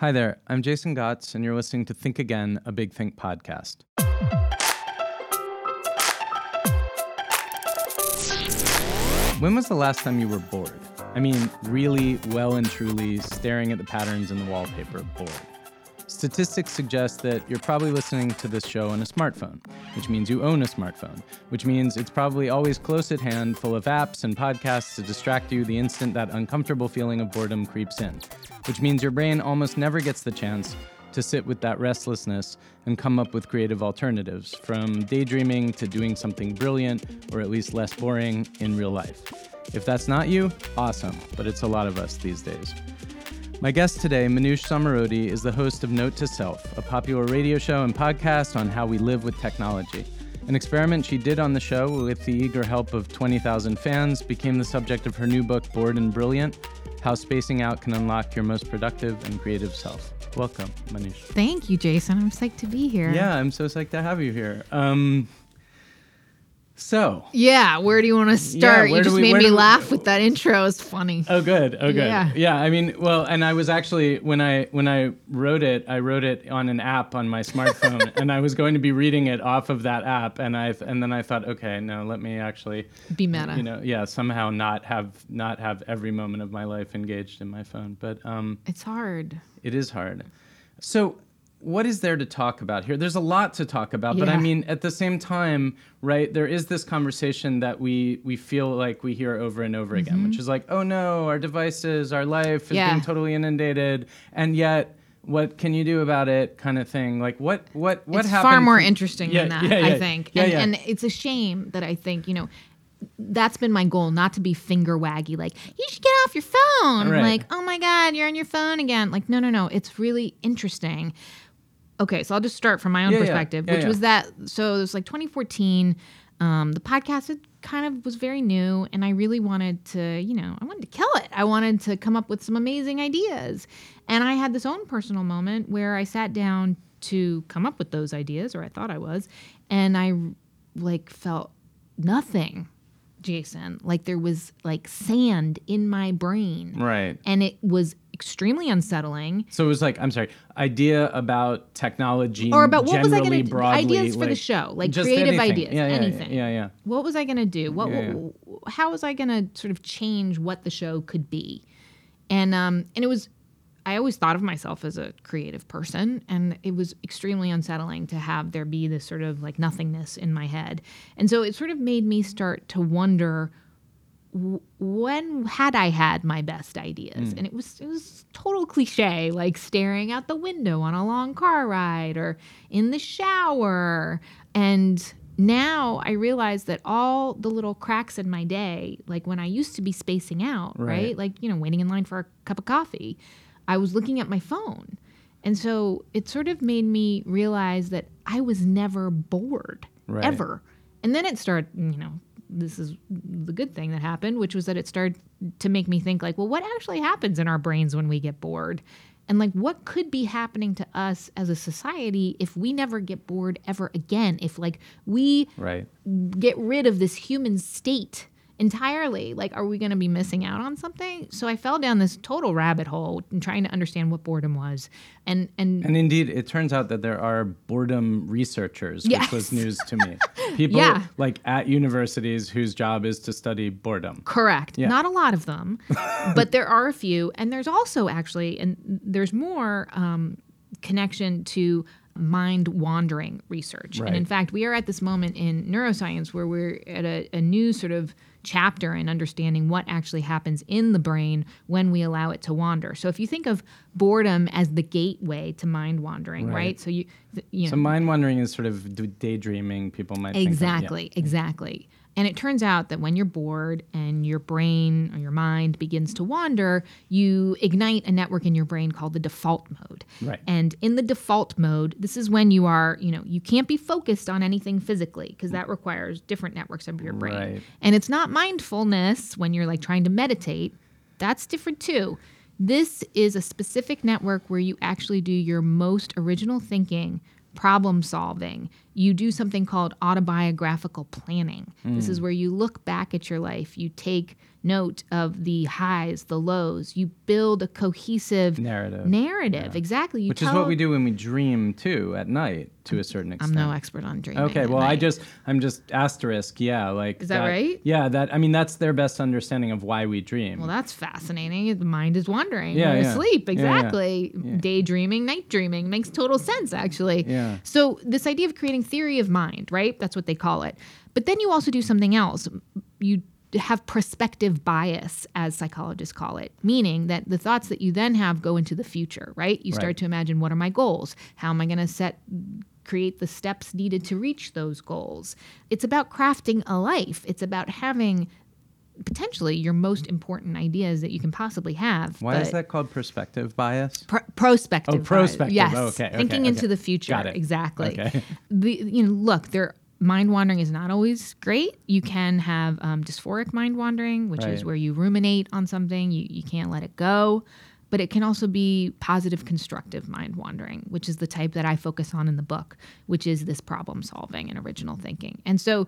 Hi there, I'm Jason Gots, and you're listening to Think Again, a Big Think podcast. When was the last time you were bored? I mean, really well and truly staring at the patterns in the wallpaper, bored. Statistics suggest that you're probably listening to this show on a smartphone, which means you own a smartphone, which means it's probably always close at hand, full of apps and podcasts to distract you the instant that uncomfortable feeling of boredom creeps in, which means your brain almost never gets the chance to sit with that restlessness and come up with creative alternatives, from daydreaming to doing something brilliant or at least less boring in real life. If that's not you, awesome, but it's a lot of us these days. My guest today, Manoush Zomorodi, is the host of Note to Self, a popular radio show and podcast on how we live with technology. An experiment she did on the show with the eager help of 20,000 fans became the subject of her new book, Bored and Brilliant How Spacing Out Can Unlock Your Most Productive and Creative Self. Welcome, Manoush. Thank you, Jason. I'm psyched to be here. Yeah, I'm so psyched to have you here. Um, so, Yeah, where do you want to start? where you just we- made me we- laugh with that intro. It's funny. Oh, good. Oh, good. Yeah. Yeah. I mean, well, and I was actually when I when I wrote it, I wrote it on an app on my smartphone, and I was going to be reading it off of that app, and I and then I thought, okay, no, let me actually, Be meta. you know, yeah, somehow not have not have every moment of my life engaged in my phone, but um, It's hard. it is hard. So, what is there to talk about here? There's a lot to talk about, but I mean, at the same time, right? There is this conversation that we we feel like we hear over and over again, which is like, oh no, our devices, our life is Mm-hmm. Yeah. being totally inundated, and yet. What can you do about it? Kind of thing. Like what? What? What it's happened? far more from- interesting Yeah, than that, yeah, yeah. I think. Yeah, and, yeah. and it's a shame that I think, you know, that's been my goal, not to be finger waggy, like, you should get off your phone. Right. Like, oh my God, you're on your phone again. Like, no, no, no. It's really interesting. Okay, so I'll just start from my own Yeah, perspective, Yeah, which yeah. was that. So it was like 2014. Um, the podcast had kind of was very new, and I really wanted to, you know, I wanted to kill it. I wanted to come up with some amazing ideas, and I had this own personal moment where I sat down to come up with those ideas, or I thought I was, and I like felt nothing, Jason. Like there was like sand in my brain, Right. and it was extremely unsettling. So it was like, I'm sorry, idea about technology Or about what was I gonna broadly, ideas for the show, like creative anything. ideas, Yeah, yeah, anything. Yeah, yeah. what was I going to do? What, how was I going to sort of change what the show could be? And um and it was I always thought of myself as a creative person and it was extremely unsettling to have there be this sort of like nothingness in my head. And so it sort of made me start to wonder when had I had my best ideas? Mm. And it was it was total cliche, like staring out the window on a long car ride or in the shower. And now I realize that all the little cracks in my day, like when I used to be spacing out, Right. right? Like, you know, waiting in line for a cup of coffee, I was looking at my phone. And so it sort of made me realize that I was never bored, Right. ever. And then it started, you know, this is the good thing that happened, which was that it started to make me think, like, well, what actually happens in our brains when we get bored? And like, what could be happening to us as a society if we never get bored ever again? If like we Right. get rid of this human state entirely like are we going to be missing out on something so i fell down this total rabbit hole in trying to understand what boredom was and and, And indeed, it turns out that there are boredom researchers, which Yes. was news to me. People Yeah. like at universities whose job is to study boredom. correct Yeah. not a lot of them but there are a few and there's also actually and there's more um, connection to mind wandering research and in fact we are at this moment in neuroscience where we're at a, a new sort of chapter in understanding what actually happens in the brain when we allow it to wander so if you think of boredom as the gateway to mind wandering right, Right. so you you know So mind wandering is sort of daydreaming. People might think of, yeah. Exactly, exactly. And it turns out that when you're bored and your brain or your mind begins to wander, you ignite a network in your brain called the default mode. Right. And in the default mode, this is when you are, you know, you can't be focused on anything physically because that requires different networks of your brain. Right. And it's not mindfulness when you're like trying to meditate. That's different too. This is a specific network where you actually do your most original thinking, problem solving. You do something called autobiographical planning. This is mm. where you look back at your life, you take note of the highs, the lows, you build a cohesive Narrative. Narrative, exactly. You Which is what we do when we dream too at night to a certain extent. I'm no expert on dreaming. Okay, well, I just I'm just asterisk, yeah, like Is that right? Yeah, that I mean that's their best understanding of why we dream. Well, that's fascinating. The mind is wandering. Yeah, yeah. Yeah, yeah. Exactly. Daydreaming, night dreaming makes total sense, actually. Yeah. So, this idea of creating theory of mind, right? That's what they call it. But then you also do something else. You have prospective bias, as psychologists call it, meaning that the thoughts that you then have go into the future, right? You start Right. to imagine what are my goals? How am I going to set create the steps needed to reach those goals. It's about crafting a life. It's about having potentially your most important ideas that you can possibly have. why is that called perspective bias? Pro- prospective. Oh, bias. prospective. Yes. Oh, okay, okay, Thinking okay. into the future. Got it. Exactly. Okay. The, you know, look, there. Mind wandering is not always great. You can have um, dysphoric mind wandering, which is where you ruminate on something, you, you can't let it go. But it can also be positive constructive mind wandering, which is the type that I focus on in the book, which is this problem solving and original thinking. And so,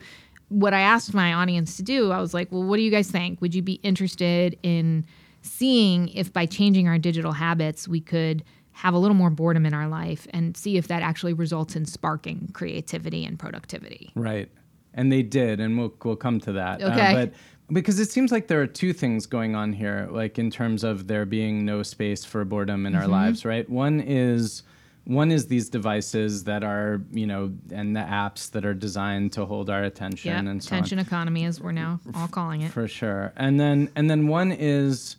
what I asked my audience to do, I was like, well, what do you guys think? Would you be interested in seeing if by changing our digital habits, we could have a little more boredom in our life and see if that actually results in sparking creativity and productivity? Right. And they did, and we'll we'll come to that. Uh, Okay. but because it seems like there are two things going on here, like in terms of there being no space for boredom in our Mm-hmm. lives, right? One is one is these devices that are, you know, and the apps that are designed to hold our attention Yeah, and so on. attention economy, as we're now all calling it. For sure. And then and then one is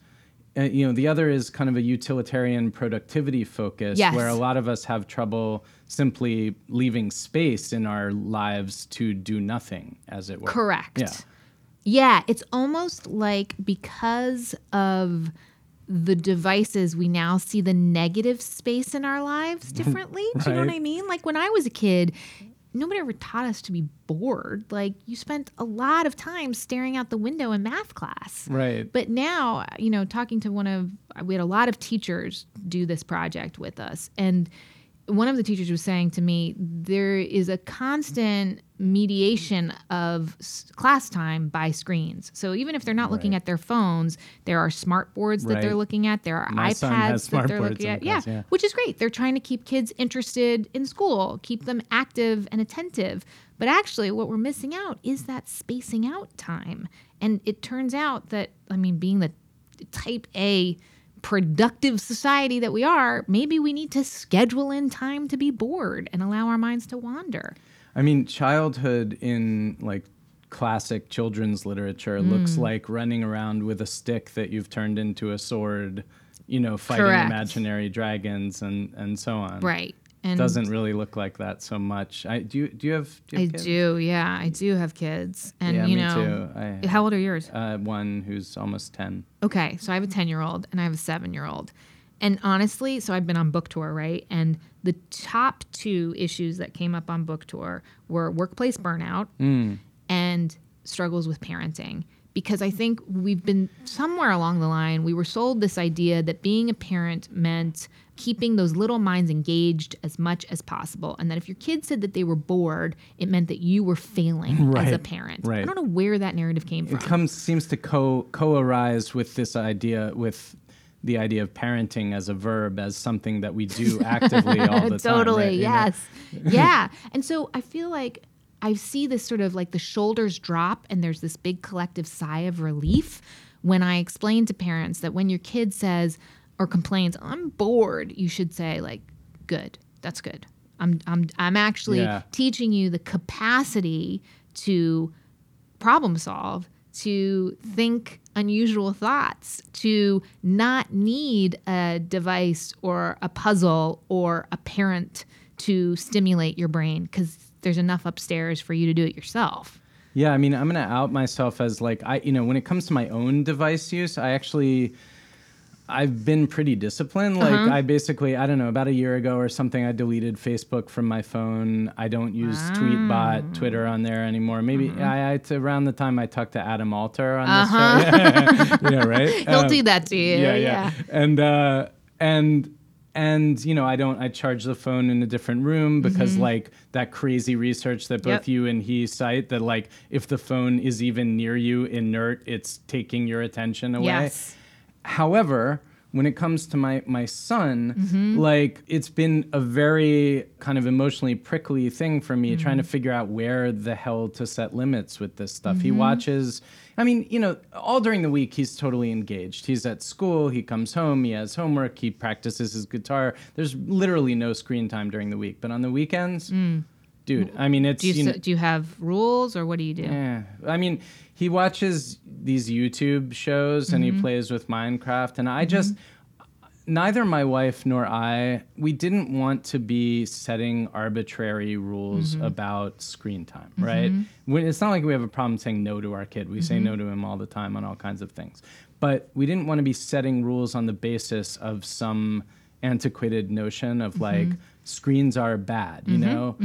uh, you know, the other is kind of a utilitarian productivity focus Yes. where a lot of us have trouble simply leaving space in our lives to do nothing, as it were. Correct. Yeah. Yeah, it's almost like because of the devices, we now see the negative space in our lives differently. Do you know what I mean? Like when I was a kid, nobody ever taught us to be bored. Like you spent a lot of time staring out the window in math class. Right. But now, you know, talking to one of, we had a lot of teachers do this project with us. And one of the teachers was saying to me, there is a constant mediation of s- class time by screens. So even if they're not looking at their phones, there are smart boards that they're looking at, there are My iPads that they're looking in at. class, yeah, yeah. which is great. They're trying to keep kids interested in school, keep them active and attentive. But actually, what we're missing out is that spacing out time. And it turns out that, I mean, being the type A productive society that we are, maybe we need to schedule in time to be bored and allow our minds to wander. I mean, childhood in like classic children's literature looks Mm. like running around with a stick that you've turned into a sword, you know, fighting Correct. imaginary dragons and and so on. Right. And Doesn't really look like that so much. I do. You, do you have? Do you I kids? do, yeah, I do have kids, and Yeah, you me know, too. I- how old are yours? Uh, one who's almost ten. Okay, so I have a 10 year old and I have a seven year old. And honestly, so I've been on book tour, right? And the top two issues that came up on book tour were workplace burnout mm. and struggles with parenting. Because I think we've been somewhere along the line, we were sold this idea that being a parent meant keeping those little minds engaged as much as possible. And that if your kid said that they were bored, it meant that you were failing as a Right, parent. I don't know where that narrative came from. It comes seems to co co-arise with this idea with the idea of parenting as a verb as something that we do actively all the time. totally right? Yes yeah and so i feel like i see this sort of like the shoulders drop and there's this big collective sigh of relief when i explain to parents that when your kid says or complains i'm bored you should say like good that's good i'm i'm i'm actually Yeah. teaching you the capacity to problem solve, to think unusual thoughts, to not need a device or a puzzle or a parent to stimulate your brain because there's enough upstairs for you to do it yourself. Yeah, I mean, I'm gonna out myself as like I, you know, when it comes to my own device use, I actually, I've been pretty disciplined. Like Uh-huh. I basically, I don't know, about a year ago or something, I deleted Facebook from my phone. I don't use Tweetbot, Twitter on there anymore. Maybe Mm-hmm. I, I, it's around the time I talked to Adam Alter on this show. yeah, right. Uh-huh. He'll Um, do that to you. yeah, yeah. And uh, and and you know, I don't. I charge the phone in a different room because like that crazy research that both Mm-hmm. Yep. you and he cite that like if the phone is even near you inert, it's taking your attention away. Yes. However, when it comes to my my son, Mm-hmm. like it's been a very kind of emotionally prickly thing for me trying Mm-hmm. to figure out where the hell to set limits with this stuff. Mm-hmm. He watches I mean, you know, all during the week he's totally engaged. He's at school, he comes home, he has homework, he practices his guitar. There's literally no screen time during the week, but on the weekends, dude, I mean, it's. Do you, you know, do you have rules or what do you do? yeah, I mean, he watches these YouTube shows and Mm-hmm. he plays with Minecraft, and I just neither my wife nor I we didn't want to be setting arbitrary rules Mm-hmm. about screen time, right? When, it's not like we have a problem saying no to our kid. We say Mm-hmm. no to him all the time on all kinds of things, but we didn't want to be setting rules on the basis of some antiquated notion of like Mm-hmm. screens are bad, you know.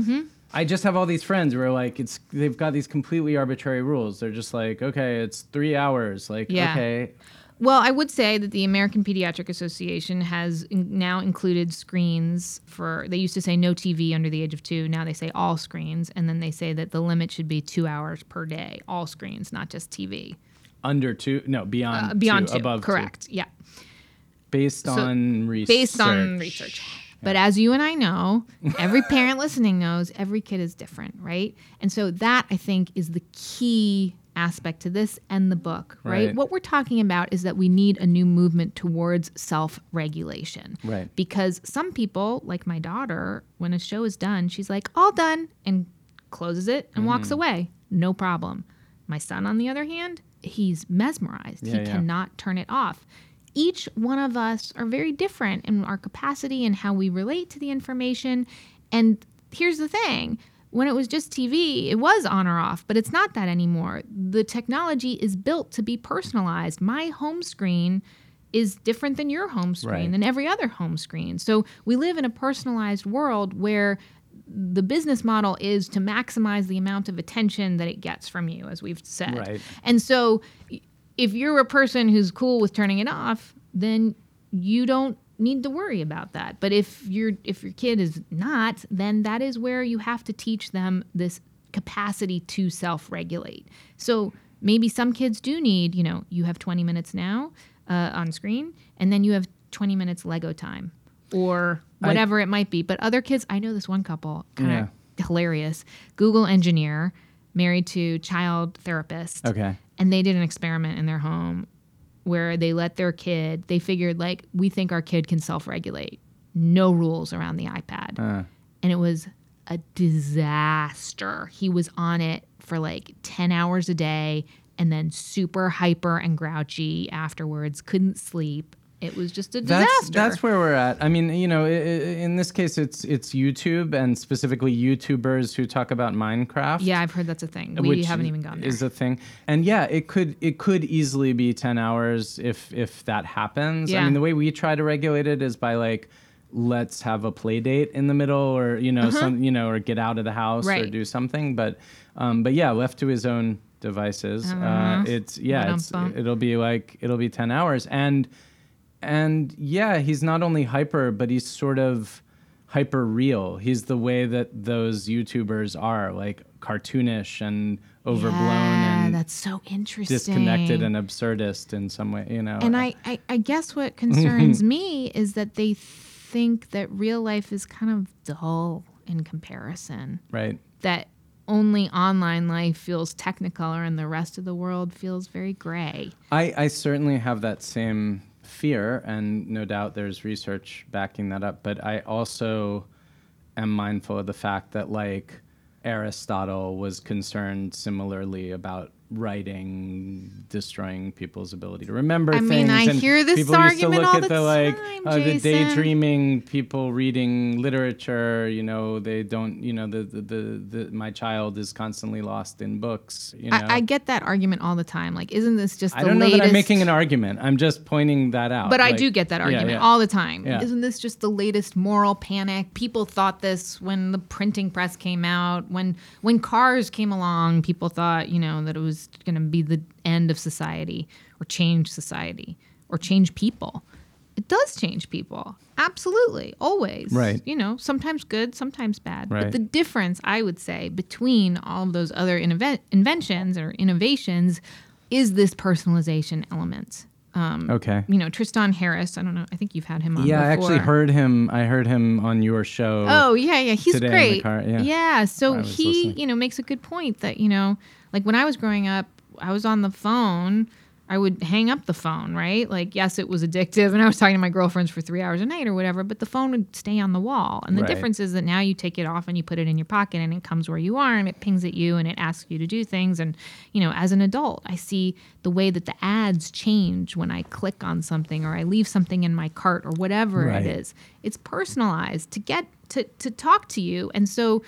I just have all these friends who are like, it's they've got these completely arbitrary rules. They're just like, okay, it's three hours. Like, Yeah. okay, Well, I would say that the American Pediatric Association has in- now included screens for, they used to say no TV under the age of two. Now they say all screens. And then they say that the limit should be two hours per day, all screens, not just TV. under two, no, beyond, Uh, beyond two, two. above two. correct. Yeah. based on research. Based on research. But as you and I know, every parent listening knows every kid is different, right? And so that I think is the key aspect to this and the book, right? Right. What we're talking about is that we need a new movement towards self regulation. Right. Because some people, like my daughter, when a show is done, she's like, all done, and closes it and walks Mm. away. No problem. My son, on the other hand, he's mesmerized. Yeah, he yeah. cannot turn it off. Each one of us are very different in our capacity and how we relate to the information. And here's the thing when it was just TV, it was on or off, but it's not that anymore. The technology is built to be personalized. My home screen is different than your home screen, Right. than every other home screen. So we live in a personalized world where the business model is to maximize the amount of attention that it gets from you, as we've said. Right. And so if you're a person who's cool with turning it off, then you don't need to worry about that. But if your if your kid is not, then that is where you have to teach them this capacity to self-regulate. So maybe some kids do need, you know, you have 20 minutes now uh, on screen, and then you have 20 minutes Lego time, or I- whatever it might be. But other kids, I know this one couple, kind of hilarious, Google engineer, married to child therapist. Okay. and they did an experiment in their home where they let their kid they figured like we think our kid can self-regulate. No rules around the ipad. Uh, and it was a disaster. He was on it for like 10 hours a day and then super hyper and grouchy afterwards couldn't sleep it was just a disaster that's that's where we're at. I mean, you know, i- i- in this case, it's it's YouTube and specifically YouTubers who talk about Minecraft. yeah i've heard that's a thing we which haven't even gone there Is a thing, and yeah, it could it could easily be ten hours if if that happens. I Yeah. mean, the way we try to regulate it is by like, let's have a play date in the middle, or you know, some you know, or get out of the house or Uh-huh. Right. do something. But um, but yeah, left to his own devices, uh, it's yeah, it's, Ba-dum-bum. it'll be like it'll be ten hours, and and yeah, he's not only hyper, but he's sort of hyper real. He's the way that those YouTubers are, like cartoonish and overblown yeah, and that's so interesting disconnected and absurdist in some way, you know. And I, I, I guess what concerns me is that they think that real life is kind of dull in comparison. right. That only online life feels technicolor and the rest of the world feels very gray. I, I certainly have that same fear, and no doubt there's research backing that up. But I also am mindful of the fact that, like, Aristotle was concerned similarly about writing destroying people's ability to remember I things. mean, I and hear this people used to look all at the the like time, uh, the daydreaming people reading literature. You know, they don't. You know, the the, the, the my child is constantly lost in books. You know, I, I get that argument all the time. Like, isn't this just the I don't know that I'm making an argument. I'm just pointing that out. But I do get that yeah, argument yeah. all the time. Yeah. Isn't this just the latest moral panic? People thought this when the printing press came out, when when cars came along, people thought, you know, that it was going to be the end of society or change society or change people. It does change people. Absolutely. Always. Right. You know, sometimes good, sometimes bad. Right. But the difference, I would say, between all of those other inventions or innovations is this personalization element. Um, Okay. you know Tristan Harris. I don't know. I think you've had him on. Yeah, I actually heard him. I heard him on your show. Oh yeah, yeah, he's today in the great. car, yeah. so he, listening. you know, makes a good point that you know, like when I was growing up, I was on the phone. I would hang up the phone, right? Like, yes, it was addictive, and I was talking to my girlfriends for three hours a night or whatever. But the phone would stay on the wall, and the Right. difference is that now you take it off and you put it in your pocket, and it comes where you are, and it pings at you, and it asks you to do things. And you know, as an adult, I see the way that the ads change when I click on something or I leave something in my cart or whatever Right. it is. It's personalized to get to to talk to you, and so.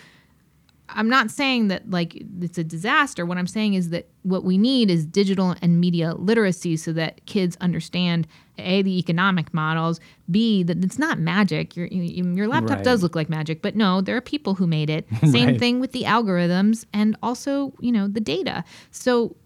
I'm not saying that like it's a disaster. What I'm saying is that what we need is digital and media literacy so that kids understand a the economic models, b that it's not magic. Your you- your laptop Right. does look like magic, but no, there are people who made it. Same Right. thing with the algorithms and also you know the data. So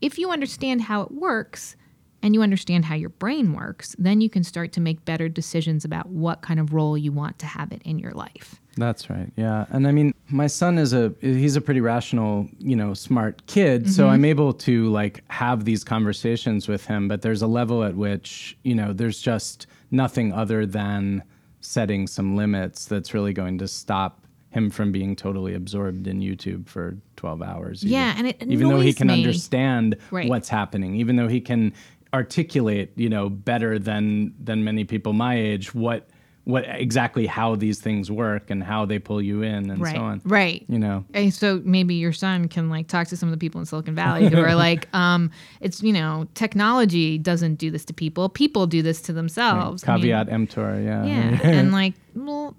if you understand how it works and you understand how your brain works, then you can start to make better decisions about what kind of role you want to have it in your life. That's right. Yeah. And I mean, my son is a he's a pretty rational, you know, smart kid, so Mm-hmm. I'm able to like have these conversations with him, but there's a level at which, you know, there's just nothing other than setting some limits that's really going to stop him from being totally absorbed in YouTube for 12 hours. Yeah, even, and it even though he can me. understand Right. what's happening, even though he can articulate, you know, better than than many people my age what what exactly how these things work and how they pull you in and Right. so on. Right. You know. And so maybe your son can like talk to some of the people in Silicon Valley who are like, um, it's you know, technology doesn't do this to people. People do this to themselves. I mean, Caveat emptor, yeah. yeah. and like, well,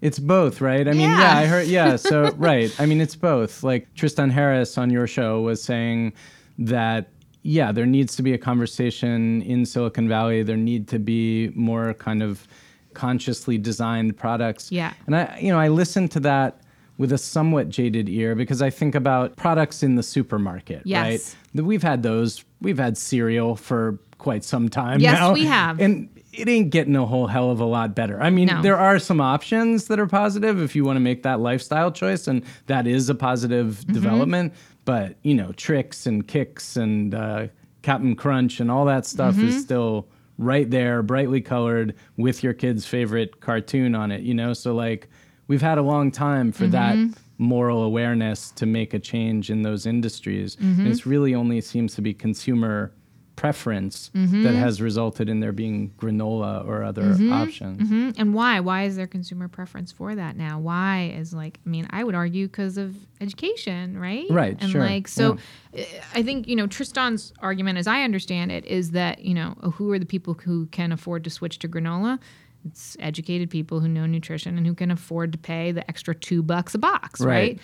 It's both, right? I mean, Yeah. yeah, I heard, yeah. So, right. I mean, it's both. Like Tristan Harris on your show was saying that, yeah, there needs to be a conversation in Silicon Valley. There need to be more kind of consciously designed products. Yeah. And I, you know, I listen to that with a somewhat jaded ear because I think about products in the supermarket, Yes. right? We've had those. We've had cereal for quite some time Yes, now. we have. And it ain't getting a whole hell of a lot better. I mean, No. there are some options that are positive if you want to make that lifestyle choice, and that is a positive Mm-hmm. development. But you know, Trix and Kix and uh, Captain Crunch and all that stuff Mm-hmm. is still right there, brightly colored, with your kid's favorite cartoon on it. You know, so like we've had a long time for that Mm-hmm. moral awareness to make a change in those industries. Mm-hmm. And it's really only seems to be consumer preference Mm-hmm. that has resulted in there being granola or other options. Mhm. and why? Why is there consumer preference for that now? Why is like, I mean, I would argue because of education, right? Right, And sure, like, so uh, I think, you know, Tristan's argument, as I understand it, is that, you know, who are the people who can afford to switch to granola? It's educated people who know nutrition and who can afford to pay the extra two bucks a box, Right. right?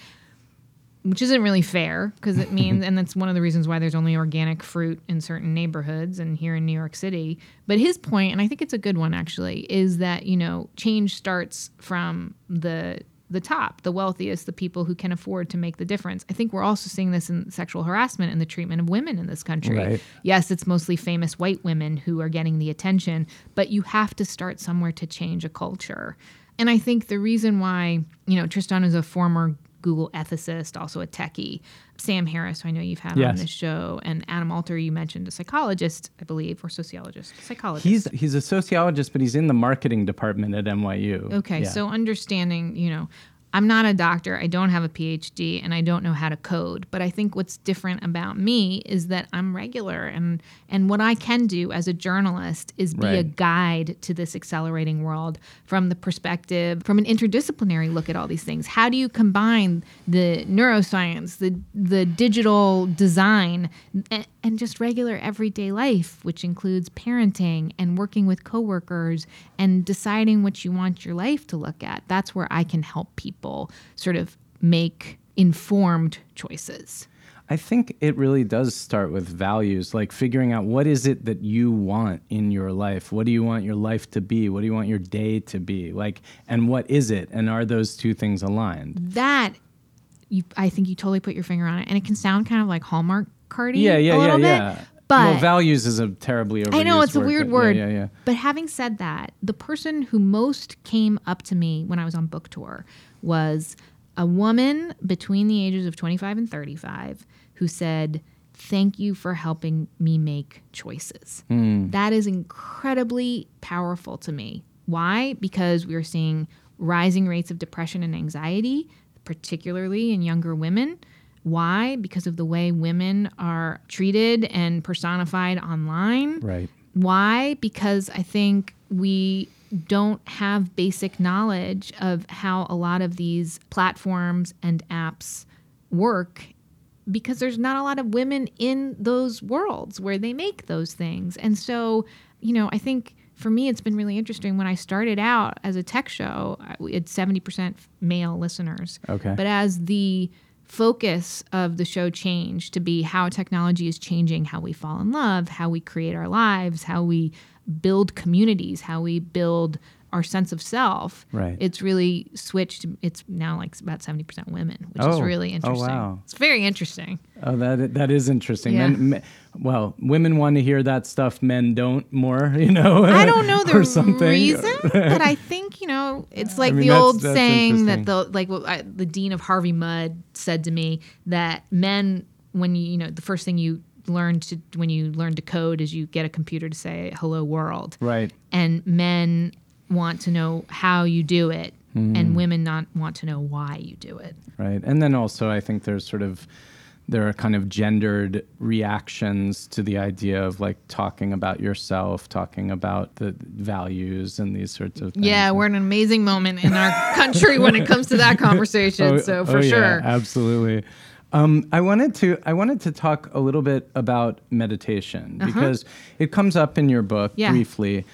Which isn't really fair because it means and that's one of the reasons why there's only organic fruit in certain neighborhoods and here in New York City. But his point, and I think it's a good one actually, is that, you know, change starts from the the top, the wealthiest, the people who can afford to make the difference. I think we're also seeing this in sexual harassment and the treatment of women in this country. Right. Yes, it's mostly famous white women who are getting the attention, but you have to start somewhere to change a culture. And I think the reason why, you know, Tristan is a former Google ethicist, also a techie. Sam Harris, who I know you've had on Yes. this show, and Adam Alter, you mentioned a psychologist, I believe, or sociologist, psychologist. He's he's a sociologist, but he's in the marketing department at NYU. Okay, Yeah. so understanding, you know, I'm not a doctor, I don't have a PhD, and I don't know how to code. But I think what's different about me is that I'm regular, and and what I can do as a journalist is be a guide to this accelerating world from the perspective, from an interdisciplinary look at all these things. How do you combine the neuroscience, the the digital design, and, and just regular everyday life, which includes parenting and working with coworkers and deciding what you want your life to look at? That's where I can help people sort of make informed choices. I think it really does start with values, like figuring out what is it that you want in your life? What do you want your life to be? What do you want your day to be? Like, and what is it? And are those two things aligned? That you, I think you totally put your finger on it, and it can sound kind of like Hallmark cardy. Yeah, yeah, a little yeah, bit, yeah. But well, values is a terribly overused I know it's a word, weird word. Yeah, yeah, yeah. But having said that, the person who most came up to me when I was on book tour was a woman between the ages of 25 and 35 who said, Thank you for helping me make choices. Hmm. That is incredibly powerful to me. Why? Because we are seeing rising rates of depression and anxiety, particularly in younger women. Why? Because of the way women are treated and personified online. Right. Why? Because I think we don't have basic knowledge of how a lot of these platforms and apps work because there's not a lot of women in those worlds where they make those things. And so, you know, I think for me, it's been really interesting. When I started out as a tech show, we had 70% male listeners. Okay. But as the focus of the show changed to be how technology is changing how we fall in love, how we create our lives, how we build communities, how we build our sense of self. Right. It's really switched. It's now like about 70% women, which is Oh. really Oh, interesting. wow. It's very interesting. Oh, that that is interesting. Yeah. Men, me- well, women want to hear that stuff. Men don't more. You know. I don't know the something. reason, but I think you know it's like mean, the that's- old that's saying that the like what I, the dean of Harvey Mudd said to me that men, when you you know the first thing you learn to when you learn to code is you get a computer to say hello world, Right. and men want to know how you do it, Hmm. and women not want to know why you do it. Right. And then also, I think there's sort of there are kind of gendered reactions to the idea of like talking about yourself, talking about the values and these sorts of things. Yeah, we're in an amazing moment in our country when it comes to that conversation. Oh, so for oh, yeah, sure. absolutely. Um, I wanted to I wanted to talk a little bit about meditation because it comes up in your book Uh-huh. Yeah. briefly.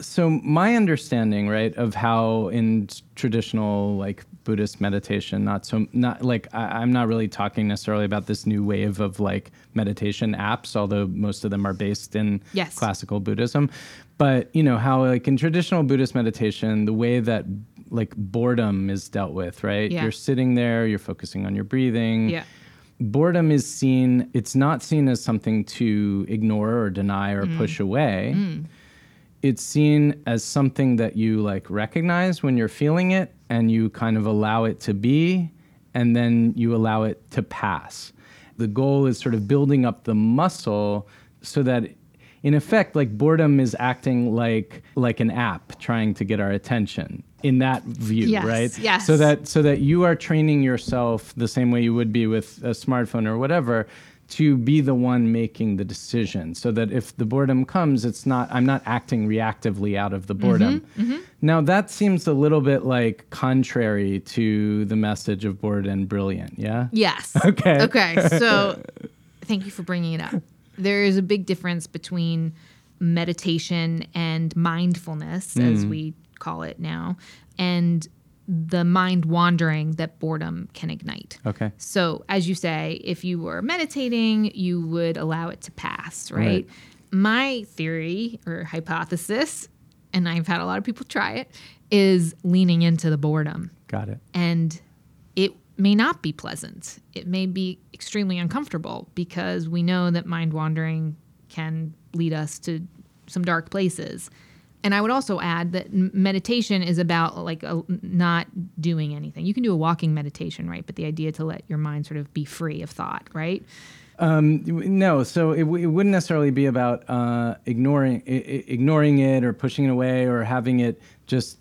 So my understanding, right, of how in traditional like Buddhist meditation, not so not like I, I'm not really talking necessarily about this new wave of like meditation apps, although most of them are based in Yes. classical Buddhism. But you know how like in traditional Buddhist meditation, the way that like boredom is dealt with, right? Yeah. You're sitting there, you're focusing on your breathing. Yeah. Boredom is seen, it's not seen as something to ignore or deny Mm. or push away. It's seen as something that you like recognize when you're feeling it and you kind of allow it to be and then you allow it to pass. The goal is sort of building up the muscle so that in effect like boredom is acting like like an app trying to get our attention in that view Yes, right yes. so that so that you are training yourself the same way you would be with a smartphone or whatever to be the one making the decision so that if the boredom comes it's not i'm not acting reactively out of the boredom now that seems a little bit like contrary to the message of bored and brilliant yeah Yes. Okay. Okay. So thank you for bringing it up. There is a big difference between meditation and mindfulness, as Mm. we call it now, and the mind wandering that boredom can ignite. okay So, as you say, if you were meditating, you would allow it to pass, right? Right. My theory or hypothesis, and I've had a lot of people try it, is leaning into the boredom got it and it may not be pleasant. It may be extremely uncomfortable because we know that mind wandering can lead us to some dark places. And I would also add that meditation is about like a, not doing anything. You can do a walking meditation, right? But the idea to let your mind sort of be free of thought, right? Um, no, so it, w- it wouldn't necessarily be about uh, ignoring I- ignoring it or pushing it away or having it just,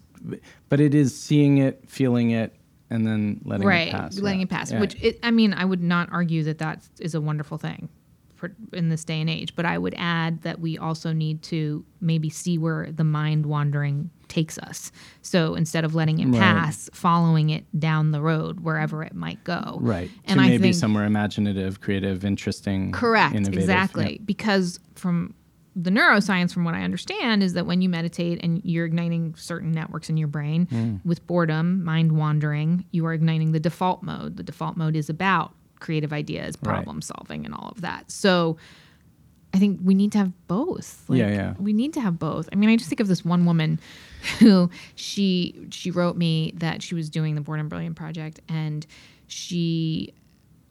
but it is seeing it, feeling it, and then letting right it pass. letting yeah. it pass Yeah. which it, i mean i would not argue that that is a wonderful thing in this day and age but i would add that we also need to maybe see where the mind wandering takes us so instead of letting it Right. pass following it down the road wherever it might go right. and maybe think somewhere imaginative, creative, interesting. Correct, innovative. exactly. Because from the neuroscience, from what I understand, is that when you meditate and you're igniting certain networks in your brain Hmm. with boredom, mind wandering, you are igniting the default mode. The default mode is about creative ideas, Right. problem solving, and all of that. So I think we need to have both. Like, Yeah, yeah. We need to have both. I mean, I just think of this one woman who she she wrote me that she was doing the Bored and Brilliant project, and she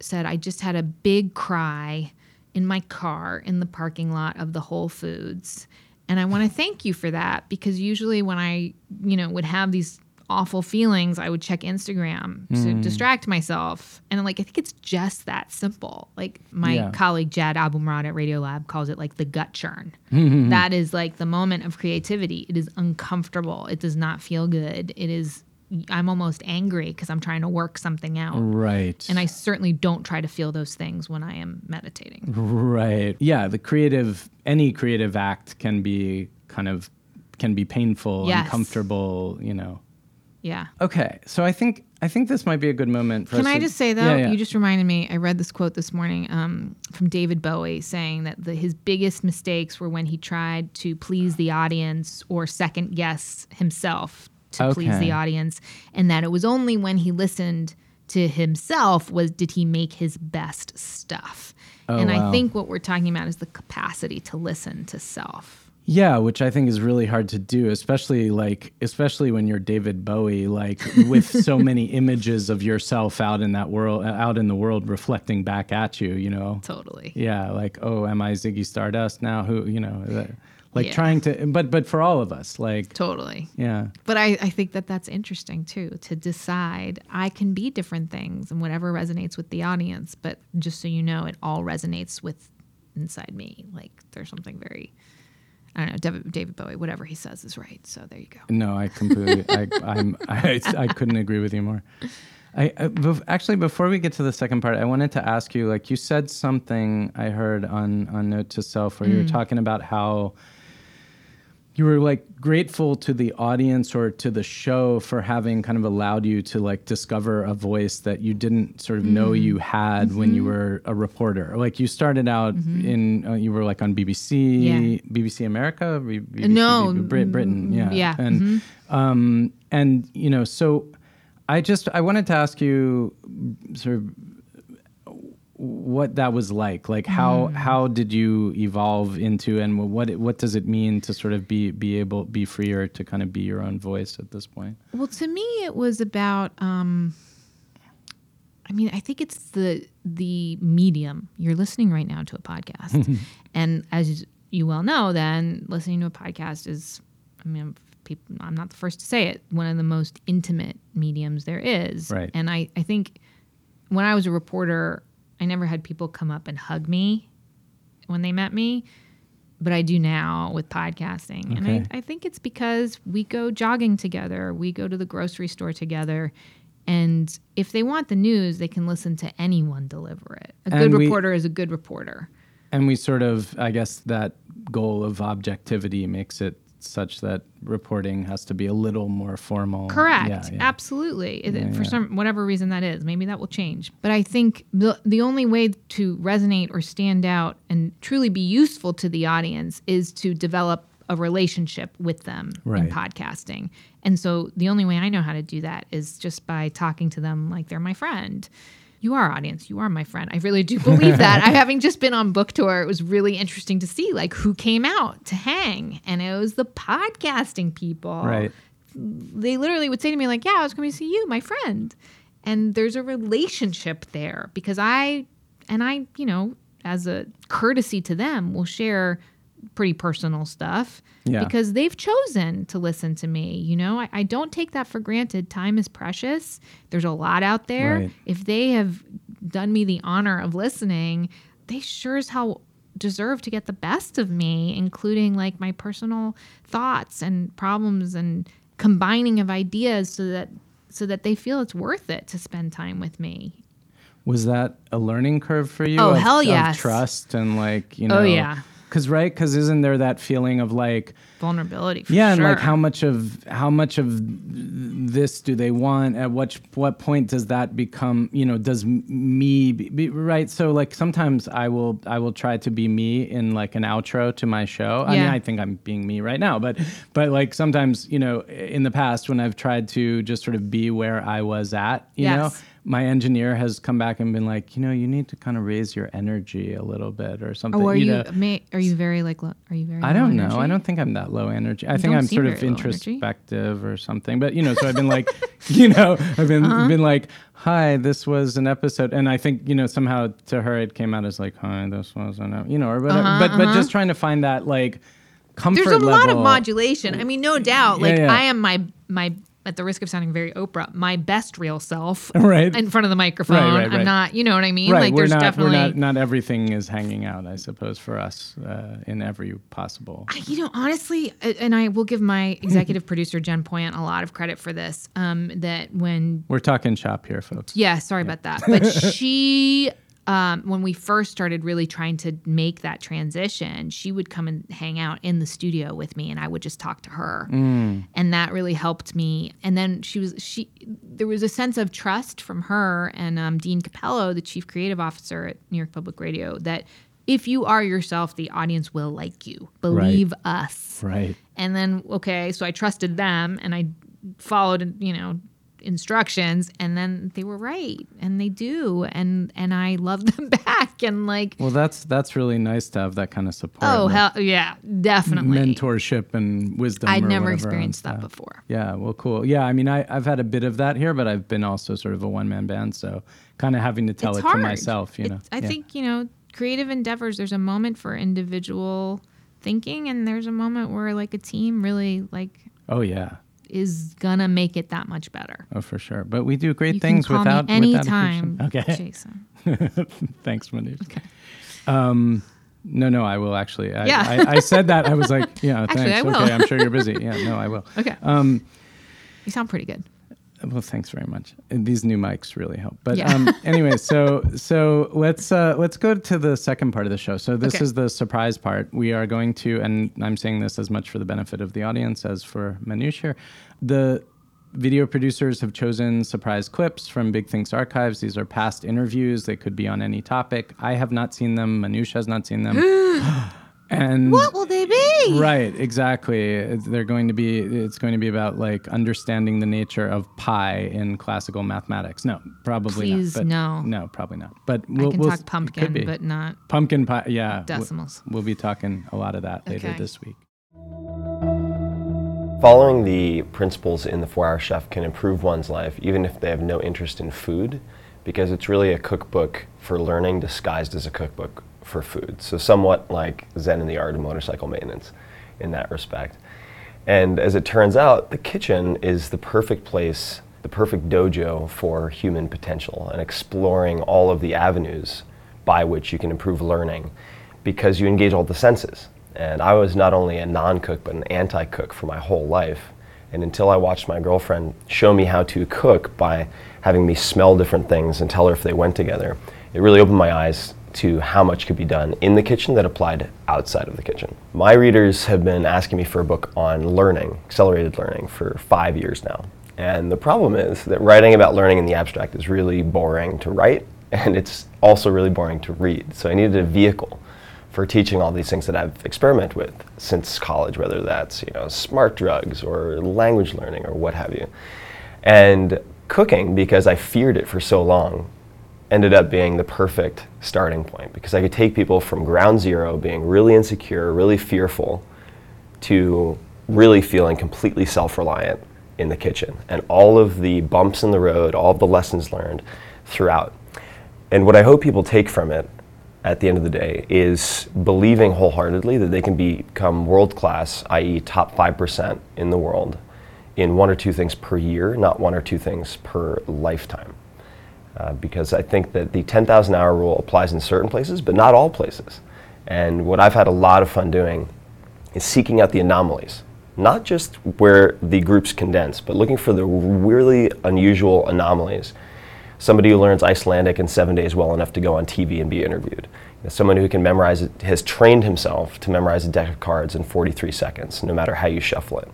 said, I just had a big cry in my car in the parking lot of the Whole Foods. And I want to thank you for that because usually when I, you know, would have these awful feelings, I would check Instagram to Hmm. distract myself. And like I think it's just that simple. Like my Yeah. colleague Jad Abumrad at Radiolab calls it like the gut churn. Mm-hmm. That is like the moment of creativity. It is uncomfortable. It does not feel good. It is I'm almost angry because I'm trying to work something out. Right. And I certainly don't try to feel those things when I am meditating. Right. Yeah. The creative, any creative act can be kind of, can be painful, Yes. uncomfortable, you know. Yeah. Okay. So I think, I think this might be a good moment for Can I to- just say though, Yeah, yeah. you just reminded me. I read this quote this morning um, from David Bowie saying that the, his biggest mistakes were when he tried to please the audience or second guess himself to please the audience, and that it was only when he listened to himself was did he make his best stuff. and Oh, wow. I think what we're talking about is the capacity to listen to self. Yeah, which I think is really hard to do, especially like especially when you're David Bowie, like with so many images of yourself out in that world, uh, out in the world, reflecting back at you. You know, Totally. yeah, like oh, am I Ziggy Stardust now? Who you know, that- like Yeah. trying to, but but for all of us, like Totally. yeah, But I, I think that that's interesting too to decide I can be different things and whatever resonates with the audience. But just so you know, it all resonates with inside me. Like there's something very, I don't know, David, David Bowie, whatever he says is right. So there you go. no, I completely, I, I'm, I, I couldn't agree with you more. I, I bef- actually before we get to the second part, I wanted to ask you, like you said something I heard on on Note to Self where you Mm. were talking about how you were like grateful to the audience or to the show for having kind of allowed you to like discover a voice that you didn't sort of know Mm. you had when Mm-hmm. you were a reporter. Like you started out in uh, you were like on BBC, Yeah. BBC America, BBC, No, Brit- Britain, yeah, yeah, and um, and you know, so I just I wanted to ask you sort of what that was like like how how did you evolve into and what it, what does it mean to sort of be be able be freer to kind of be your own voice at this point Well, to me, it was about. Um, I mean, I think it's the the medium. You're listening right now to a podcast, and as you well know, then listening to a podcast is. I mean, people, I'm not the first to say it. One of the most intimate mediums there is, Right. And I, I think when I was a reporter, I never had people come up and hug me when they met me but I do now with podcasting. And I, I think it's because we go jogging together, we go to the grocery store together. And if they want the news, they can listen to anyone deliver it. A And good we- reporter is a good reporter. and we sort of i guess that goal of objectivity makes it such that reporting has to be a little more formal Correct. yeah, yeah. Absolutely. Yeah, For some whatever reason that is, maybe that will change. But I think the the only way to resonate or stand out and truly be useful to the audience is to develop a relationship with them in podcasting. And so the only way I know how to do that is just by talking to them like they're my friend. You are audience. You are my friend. I really do believe that. I having just been on book tour, it was really interesting to see like who came out to hang, and it was the podcasting people right they literally would say to me like, "Yeah, I was coming to see you, my friend," and there's a relationship there because I and I, you know, as a courtesy to them, will share pretty personal stuff Yeah. because they've chosen to listen to me. You know, I, I don't take that for granted. Time is precious. There's a lot out there. Right. If they have done me the honor of listening, they sure as hell deserve to get the best of me, including like my personal thoughts and problems and combining of ideas so that so that they feel it's worth it to spend time with me. Was that a learning curve for you? Oh, of, hell of yes. trust and like, you oh, know. Oh, yeah. Cause right, cause isn't there that feeling of like, Vulnerability. For yeah, and sure. like how much of how much of this do they want? At what what point does that become? You know, does me be, be, right? So like sometimes I will I will try to be me in like an outro to my show. I mean, Yeah. I think I'm being me right now, but but like sometimes you know in the past when I've tried to just sort of be where I was at, you know Yes. My engineer has come back and been like, you know, you need to kind of raise your energy a little bit or something. Oh, are you? know. may, are you very like? Low, are you very? I don't know. energy? I don't think I'm that low energy. I think I'm sort of introspective or something. But you know, so I've been like, you know, I've been Uh-huh. been like, hi, this was an episode, and I think you know somehow to her it came out as like, hi, this was an, ep-" you know, or whatever. but but just trying to find that like comfort Uh-huh, There's a lot of modulation. I mean, no doubt. Like yeah. I am my my at the risk of sounding very Oprah, my best real self, Right. in front of the microphone. right, I'm not. You know what I mean? Right, like we're there's not, definitely. we're not, not everything is hanging out, I suppose, for us uh, in every possible. I- you know, honestly, and I will give my executive producer Jen Poyant a lot of credit for this. Um, that when We're talking shop here, folks. Yeah, sorry about that. But she, um, when we first started really trying to make that transition, she would come and hang out in the studio with me, and I would just talk to her, Mm. and that really helped me. And then she was she, there was a sense of trust from her and um, Dean Capello, the chief creative officer at New York Public Radio, that if you are yourself, the audience will like you. Believe us. Right. And then, okay, so I trusted them and I followed, you know, instructions and then they were right and they do and and I love them back and like Well, that's that's really nice to have that kind of support. oh hell yeah definitely mentorship and wisdom. I'd never experienced that before Yeah, well, cool. Yeah, I mean, I, I've had a bit of that here, but I've been also sort of a one man band, so kind of having to tell it's it hard to myself, you know. It's- I Yeah. think you know creative endeavors there's a moment for individual thinking and there's a moment where like a team really like Oh yeah, is gonna make it that much better oh for sure. But we do great you things without me without fiction. Okay, Jason thanks, Manoush. Okay. Um, no, no, I will actually. I, Yeah. I, I said that. I was like, yeah, Actually, thanks. Okay, I'm sure you're busy. Yeah, no, I will. okay Um, you sound pretty good Well, thanks very much. And These new mics really help. But Yeah. um, anyway, so so let's uh, let's go to the second part of the show. So this Okay. is the surprise part. We are going to, and I'm saying this as much for the benefit of the audience as for Manoush here. The video producers have chosen surprise clips from Big Think's Archives. These are past interviews. They could be on any topic. I have not seen them. Manoush has not seen them. and what will they be Right, exactly. They're going to be. It's going to be about like understanding the nature of pi in classical mathematics. No, probably Please, not. but- no. no, probably not. But we'll, I can we'll, talk pumpkin, could but not pumpkin pie. Yeah, w- decimals. We'll be talking a lot of that later Okay. this week. Following the principles in the Four Hour Chef can improve one's life, even if they have no interest in food, because it's really a cookbook for learning disguised as a cookbook for food. So, somewhat like Zen and the Art of Motorcycle Maintenance in that respect. And as it turns out, the kitchen is the perfect place, the perfect dojo for human potential and exploring all of the avenues by which you can improve learning because you engage all the senses. And I was not only a non cook, but an anti cook for my whole life. And until I watched my girlfriend show me how to cook by having me smell different things and tell her if they went together, it really opened my eyes to how much could be done in the kitchen that applied outside of the kitchen. My readers have been asking me for a book on learning, accelerated learning, for five years now. And the problem is that writing about learning in the abstract is really boring to write, and it's also really boring to read. So I needed a vehicle for teaching all these things that I've experimented with since college, whether that's you know smart drugs or language learning or what have you. And cooking, because I feared it for so long, ended up being the perfect starting point because I could take people from ground zero, being really insecure, really fearful, to really feeling completely self reliant in the kitchen and all of the bumps in the road, all the lessons learned throughout. And what I hope people take from it at the end of the day is believing wholeheartedly that they can become world class, i.e., top 5% in the world in one or two things per year, not one or two things per lifetime. Uh, because I think that the 10,000 hour rule applies in certain places, but not all places. And what I've had a lot of fun doing is seeking out the anomalies not just where the groups condense, but looking for the really unusual anomalies. Somebody who learns Icelandic in seven days well enough to go on TV and be interviewed. Someone who can memorize it, has trained himself to memorize a deck of cards in 43 seconds, no matter how you shuffle it,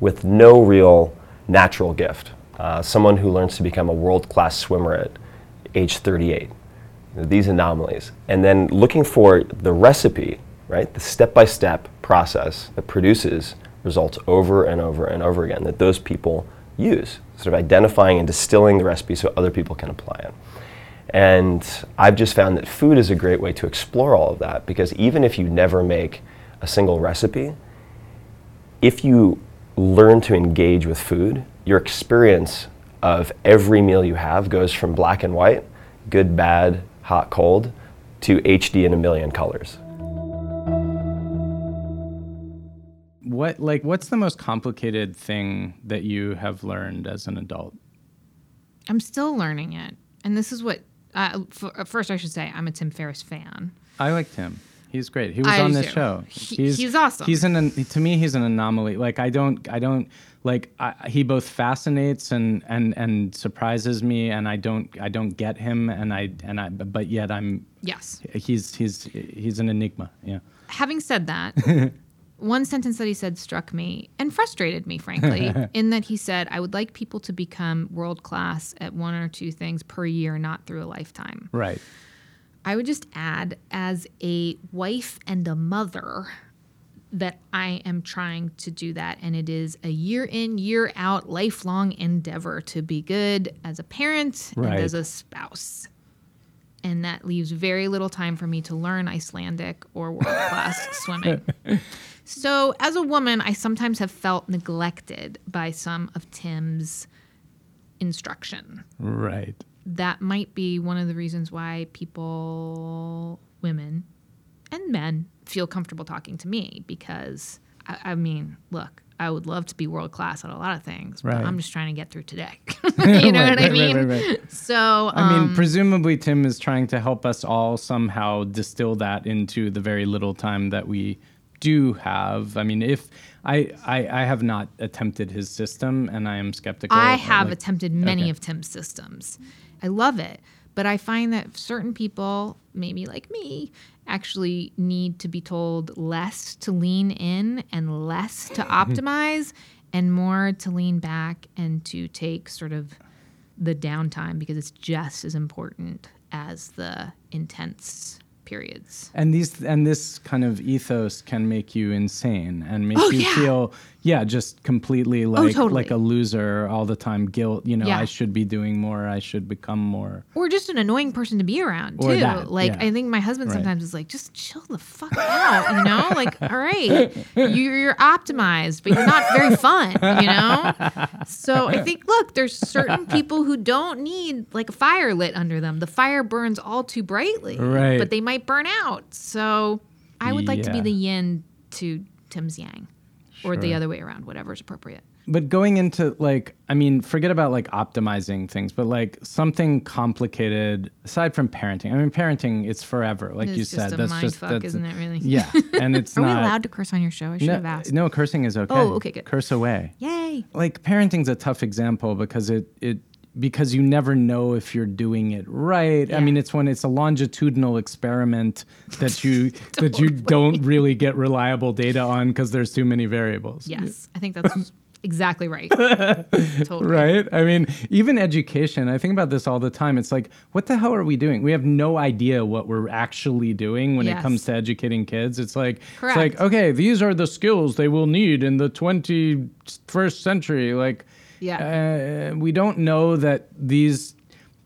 with no real natural gift. Uh, someone who learns to become a world class swimmer at age 38. You know, these anomalies. And then looking for the recipe, right? The step by step process that produces results over and over and over again that those people use, sort of identifying and distilling the recipe so other people can apply it. And I've just found that food is a great way to explore all of that because even if you never make a single recipe, if you learn to engage with food, your experience of every meal you have goes from black and white, good, bad, hot, cold, to HD in a million colors. What like what's the most complicated thing that you have learned as an adult? I'm still learning it, and this is what. Uh, f- first, I should say I'm a Tim Ferriss fan. I like him. He's great. He was I on this show. He- he's awesome. He's an, an to me he's an anomaly. Like I don't I don't like I, he both fascinates and and and surprises me and I don't I don't get him and I and I but yet I'm Yes. he's he's he's an enigma. Yeah. Having said that, one sentence that he said struck me and frustrated me, frankly, in that he said, I would like people to become world class at one or two things per year, not through a lifetime. Right. I would just add, as a wife and a mother, that I am trying to do that. And it is a year in, year out, lifelong endeavor to be good as a parent Right. and as a spouse. And that leaves very little time for me to learn Icelandic or world class swimming. So, as a woman, I sometimes have felt neglected by some of Tim's instruction Right. That might be one of the reasons why people, women and men, feel comfortable talking to me because I, I mean, look, I would love to be world class at a lot of things, but I'm just trying to get through today. you know Right, what I right, right, mean? right, right. So, I mean, um, presumably Tim is trying to help us all somehow distill that into the very little time that we do have. I mean, if I I, I have not attempted his system, and I am skeptical. I have like- attempted many okay. of Tim's systems. I love it. But I find that certain people, maybe like me, actually need to be told less to lean in and less to optimize and more to lean back and to take sort of the downtime because it's just as important as the intense periods. And these and this kind of ethos can make you insane and make Oh, you yeah. feel yeah, just completely oh, like totally. like a loser all the time. Guilt, you know, Yeah. I should be doing more. I should become more. Or just an annoying person to be around Or too. that, like yeah. I think my husband Right. sometimes is like, just chill the fuck out, you know? Like, all right, you're, you're optimized, but you're not very fun, you know? So I think, look, there's certain people who don't need like a fire lit under them. The fire burns all too brightly, Right. but they might burn out. So I would like to be the yin to Tim's yang, or the other way around, whatever is appropriate. But going into like, I mean, forget about like optimizing things, but like something complicated aside from parenting. I mean, parenting it's forever, like It's you just said. a that's mind just fuck, that's, isn't it? Really? Yeah, and it's Are not. we allowed to curse on your show? I should no, have asked. no, cursing is okay. Oh, okay, good. Curse away. Yay! Like parenting's a tough example because it it because you never know if you're doing it right. I mean, it's when it's a longitudinal experiment that you that you don't really get reliable data on because there's too many variables. Yes, I think that's exactly right. totally. Right? I mean, even education, I think about this all the time. It's like, what the hell are we doing? We have no idea what we're actually doing when it comes to educating kids. It's like, it's like, okay, these are the skills they will need in the 21st century. Like, uh, we don't know that these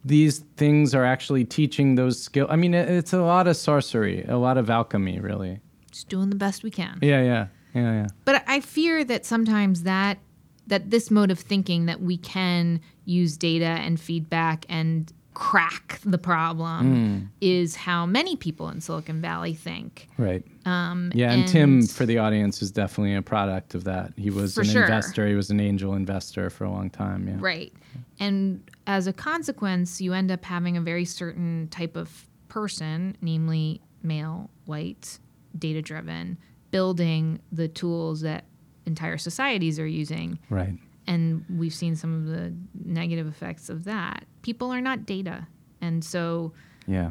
these things are actually teaching those skills. I mean, it, it's a lot of sorcery, a lot of alchemy, really. Just doing the best we can. Yeah, yeah, yeah, yeah. But I fear that sometimes that that this mode of thinking that we can use data and feedback and crack the problem is how many people in Silicon Valley think. Right. Um, yeah, and, Tim, for the audience, is definitely a product of that. He was an sure. investor. He was an angel investor for a long time. Yeah. Right. And as a consequence, you end up having a very certain type of person, namely male, white, data driven, building the tools that entire societies are using. Right. And we've seen some of the negative effects of that. People are not data. And so Yeah.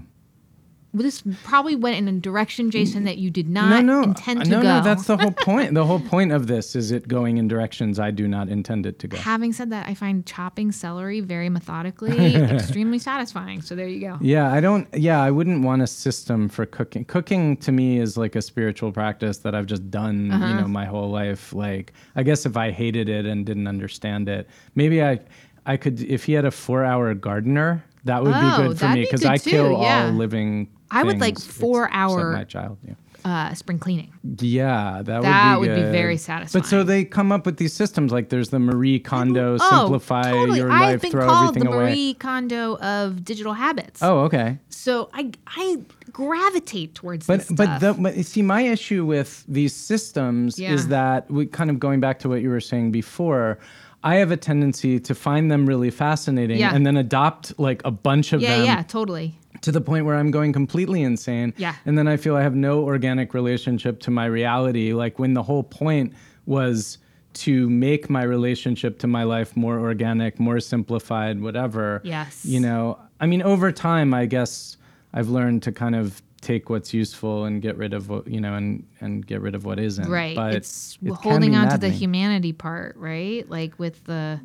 Well, this probably went in a direction, Jason, that you did not no, no, intend to no, go. no. No, that's the whole point. the whole point of this is it going in directions I do not intend it to go. Having said that, I find chopping celery very methodically extremely satisfying. So there you go. Yeah, I don't. Yeah, I wouldn't want a system for cooking. Cooking to me is like a spiritual practice that I've just done, Uh-huh. you know, my whole life. Like, I guess if I hated it and didn't understand it, maybe I, I could. If he had a four-hour gardener, that would Oh, be good for me because good I kill yeah. all living. I would like four-hour- my child. Yeah. Uh, spring cleaning. Yeah, that, That would would be be good. very But so they come up with these systems like there's the Marie Kondo Oh, simplify totally. your I've life, been throw called everything the away. Marie Kondo of digital habits. Oh, okay. So I I gravitate towards But this but stuff. the, but see, my issue with these systems Yeah. is that we kind of going back to what you were saying before. I have a tendency to find them really fascinating Yeah. and then adopt like a bunch of yeah, them Yeah, yeah, totally. To the point where I'm going completely insane. Yeah. And then I feel I have no organic relationship to my reality. Like when the whole point was to make my relationship to my life more organic, more simplified, whatever. Yes. You know, I mean, over time, I guess I've learned to kind of take what's useful and get rid of what, you know, and, and get rid of what isn't. Right. But it's it holding on to the humanity part, right? Like with the,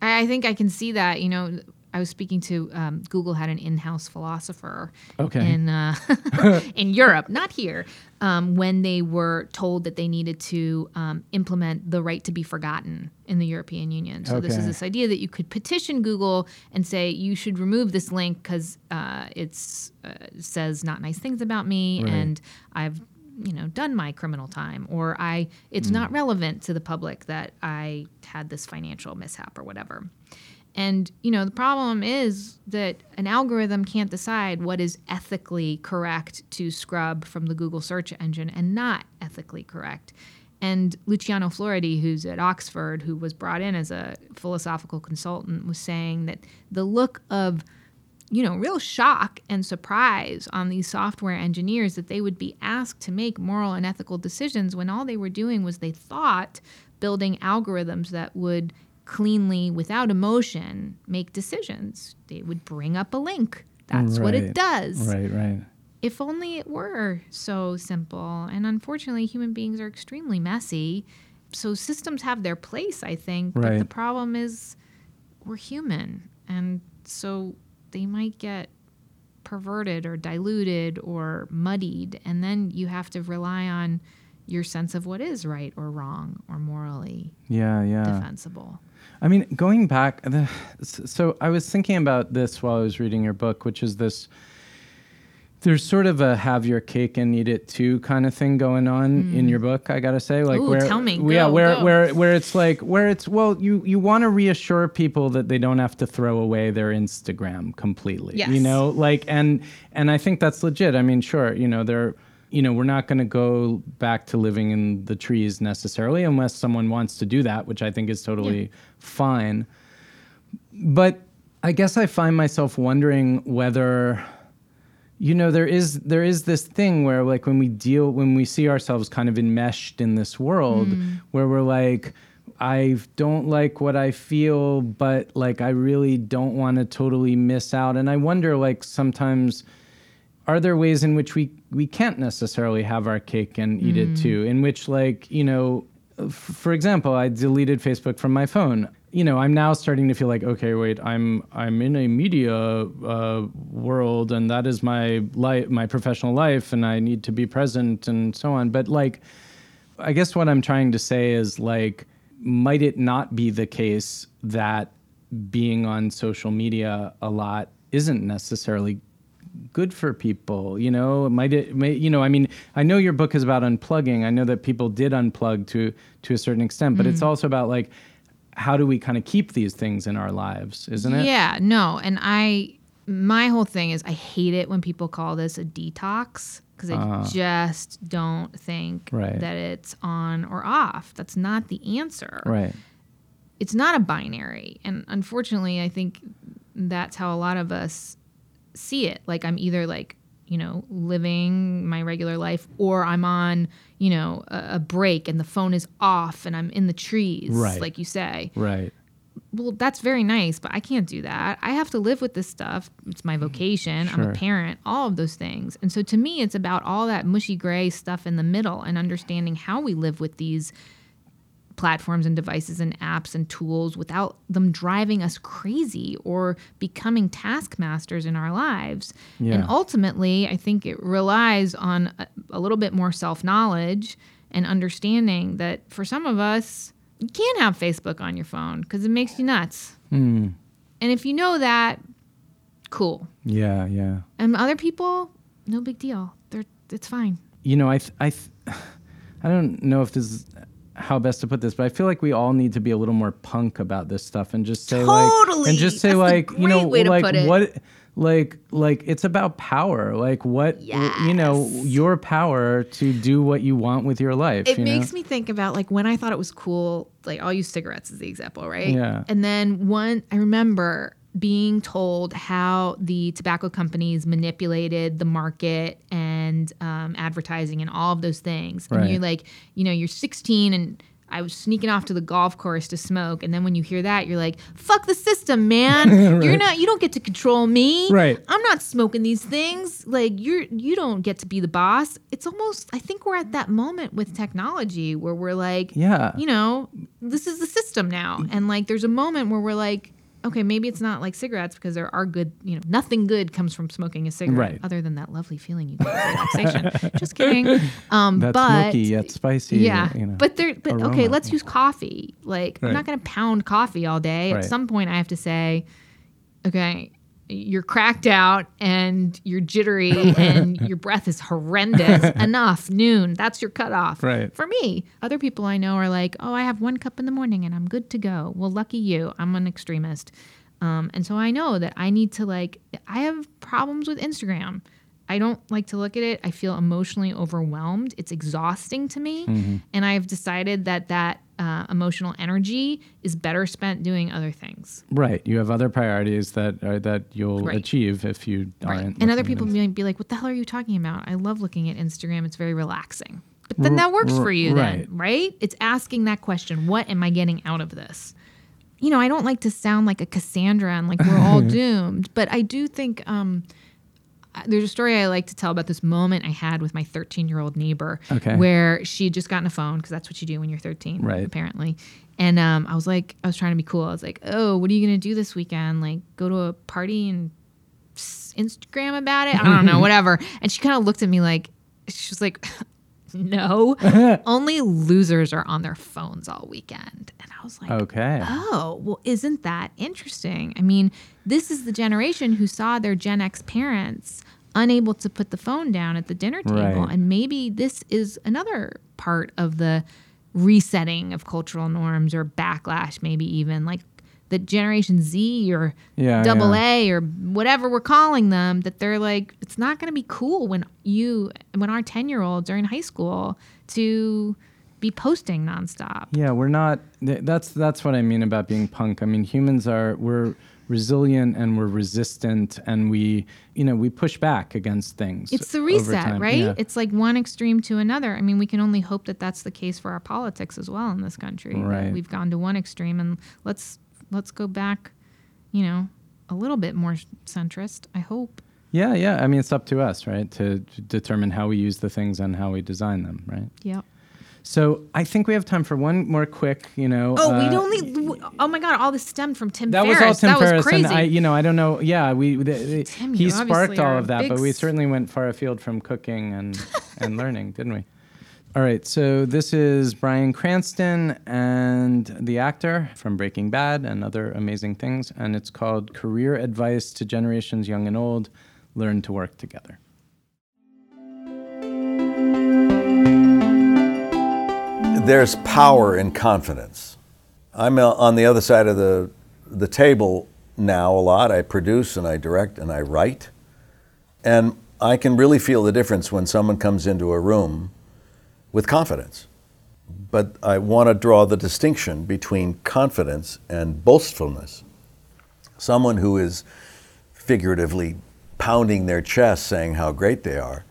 I, I think I can see that. You know, I was speaking to um, Google had an in-house philosopher Okay. in uh, in Europe, not here, um, when they were told that they needed to um, implement the right to be forgotten in the European Union. So this is this idea that you could petition Google and say you should remove this link because uh, it's uh, says not nice things about me Right. and I've you know done my criminal time or I it's not relevant to the public that I had this financial mishap or whatever. And you know the problem is that an algorithm can't decide what is ethically correct to scrub from the Google search engine and not ethically correct. And Luciano Floridi, who's at Oxford, who was brought in as a philosophical consultant, was saying that the look of you know, real shock and surprise on these software engineers that they would be asked to make moral and ethical decisions when all they were doing was they thought building algorithms that would cleanly, without emotion, make decisions. They would bring up a link. That's what it does. Right, right. If only it were so simple. And unfortunately, human beings are extremely messy. So systems have their place, I think. But the problem is we're human. And so they might get perverted or diluted or muddied. And then you have to rely on your sense of what is right or wrong or morally Yeah, yeah. defensible. I mean, going back, the, so I was thinking about this while I was reading your book, which is this. There's sort of a have your cake and eat it too kind of thing going on in your book. I gotta say, like Mm. Ooh, where, tell me. yeah, Go, where go. where where it's like where it's well, you you want to reassure people that they don't have to throw away their Instagram completely. Yes. You know, like and and I think that's legit. I mean, sure, you know, they're you know, we're not going to go back to living in the trees necessarily unless someone wants to do that, which I think is totally fine. But I guess I find myself wondering whether you know there is there is this thing where like when we deal when we see ourselves kind of enmeshed in this world mm. where we're like I don't like what I feel but like I really don't want to totally miss out. And I wonder like sometimes are there ways in which we we can't necessarily have our cake and eat it too? In which like you know f- for example i deleted facebook from my phone. You know i'm now starting to feel like okay wait i'm i'm in a media uh, world and that is my life my professional life and i need to be present and so on. But like I guess what I'm trying to say is like, might it not be the case that being on social media a lot isn't necessarily good for people? You know, might it? May, you know, I mean, I know your book is about unplugging. I know that people did unplug to to a certain extent, but it's mm-hmm. also about like, how do we kind of keep these things in our lives? Isn't it? Yeah, no. And I, my whole thing is I hate it when people call this a detox because I ah. just don't think Right. that it's on or off. That's not the answer. Right. It's not a binary. And unfortunately, I think that's how a lot of us see it. Like I'm either like you know, living my regular life, or I'm on, you know, a, a break and the phone is off and I'm in the trees, Right. like you say. Right. Well, that's very nice, but I can't do that. I have to live with this stuff. It's my mm, vocation. I'm a parent, all of those things. And so to me, it's about all that mushy gray stuff in the middle and understanding how we live with these platforms and devices and apps and tools without them driving us crazy or becoming taskmasters in our lives. And ultimately, I think it relies on a, a little bit more self knowledge and understanding that for some of us, you can't have Facebook on your phone because it makes you nuts. Hmm. And if you know that, cool. Yeah, yeah. And other people, no big deal. They're it's fine. You know, I, th- I, th- I don't know if this is how best to put this, but I feel like we all need to be a little more punk about this stuff and just say like, Totally. and just say That's like, you know, great way to like what, like, like it's about power. Like what, you know, your power to do what you want with your life. It you makes know? me think about like when I thought it was cool, like I'll use cigarettes as the example, right? Yeah. And then one, I remember being told how the tobacco companies manipulated the market and um, advertising and all of those things. And you're like, you know, you're 16 and I was sneaking off to the golf course to smoke. And then when you hear that, you're like, fuck the system, man. You're not, you don't get to control me. Right. I'm not smoking these things. Like you're you don't get to be the boss. It's almost I think we're at that moment with technology where we're like, Yeah. you know, this is the system now. And like there's a moment where we're like, okay, maybe it's not like cigarettes because there are good, you know, nothing good comes from smoking a cigarette Right. other than that lovely feeling you get of relaxation. Just kidding. Um That's but smoky yet spicy. yeah, You know, but there. But okay, let's use coffee. Like, I'm not going to pound coffee all day. Right. At some point, I have to say, okay, you're cracked out and you're jittery and your breath is horrendous. Enough. Noon. That's your cutoff. Right. For me, other people I know are like, oh, I have one cup in the morning and I'm good to go. Well, lucky you. I'm an extremist. Um, and so I know that I need to like, I have problems with Instagram. I don't like to look at it. I feel emotionally overwhelmed. It's exhausting to me. Mm-hmm. And I've decided that that uh, emotional energy is better spent doing other things. right. You have other priorities that are, that you'll Right. achieve if you Right. aren't. And other people might be like, what the hell are you talking about? I love looking at Instagram. It's very relaxing. But then that works for you right. then, right? It's asking that question what am I getting out of this? You know, I don't like to sound like a Cassandra and like we're all doomed, but I do think um, there's a story I like to tell about this moment I had with my 13 year old neighbor Okay. where she had just gotten a phone because that's what you do when you're 13, Right. apparently. And um, I was like, I was trying to be cool. I was like, oh, what are you going to do this weekend? Like, go to a party and Instagram about it? I don't know, whatever. And she kind of looked at me like, she was like, no, only losers are on their phones all weekend. And I was like, Okay. oh, well, isn't that interesting? I mean, this is the generation who saw their Gen X parents unable to put the phone down at the dinner table. Right. And maybe this is another part of the resetting of cultural norms or backlash, maybe even like the Generation Z or Yeah, double yeah. A or whatever we're calling them, that they're like, it's not going to be cool when you, when our 10 year olds are in high school to be posting nonstop. Yeah, we're not. That's that's what I mean about being punk. I mean, humans are we're resilient and we're resistant, and we you know we push back against things. It's the reset, right? Yeah. It's like one extreme to another. I mean, we can only hope that that's the case for our politics as well in this country. Right. We've gone to one extreme, and let's let's go back, you know, a little bit more centrist. I hope. yeah, yeah. I mean, it's up to us, right, to, to determine how we use the things and how we design them, right? Yep. So I think we have time for one more quick, you know. Oh, we uh, don't need. Oh my God! All this stemmed from Tim That Ferriss. was all Tim that Ferriss, was crazy. and I, you know, I don't know. Yeah, we the, the- Tim, he sparked all of that, but we certainly went far afield from cooking and and learning, didn't we? All right, so this is Bryan Cranston and the actor from Breaking Bad and other amazing things, and it's called Career Advice to Generations Young and Old: Learn to Work Together. there's power in confidence. I'm uh, on the other side of the, the table now a lot. I produce and I direct and I write. And I can really feel the difference when someone comes into a room with confidence. But I want to draw the distinction between confidence and boastfulness. Someone who is figuratively pounding their chest saying how great they are,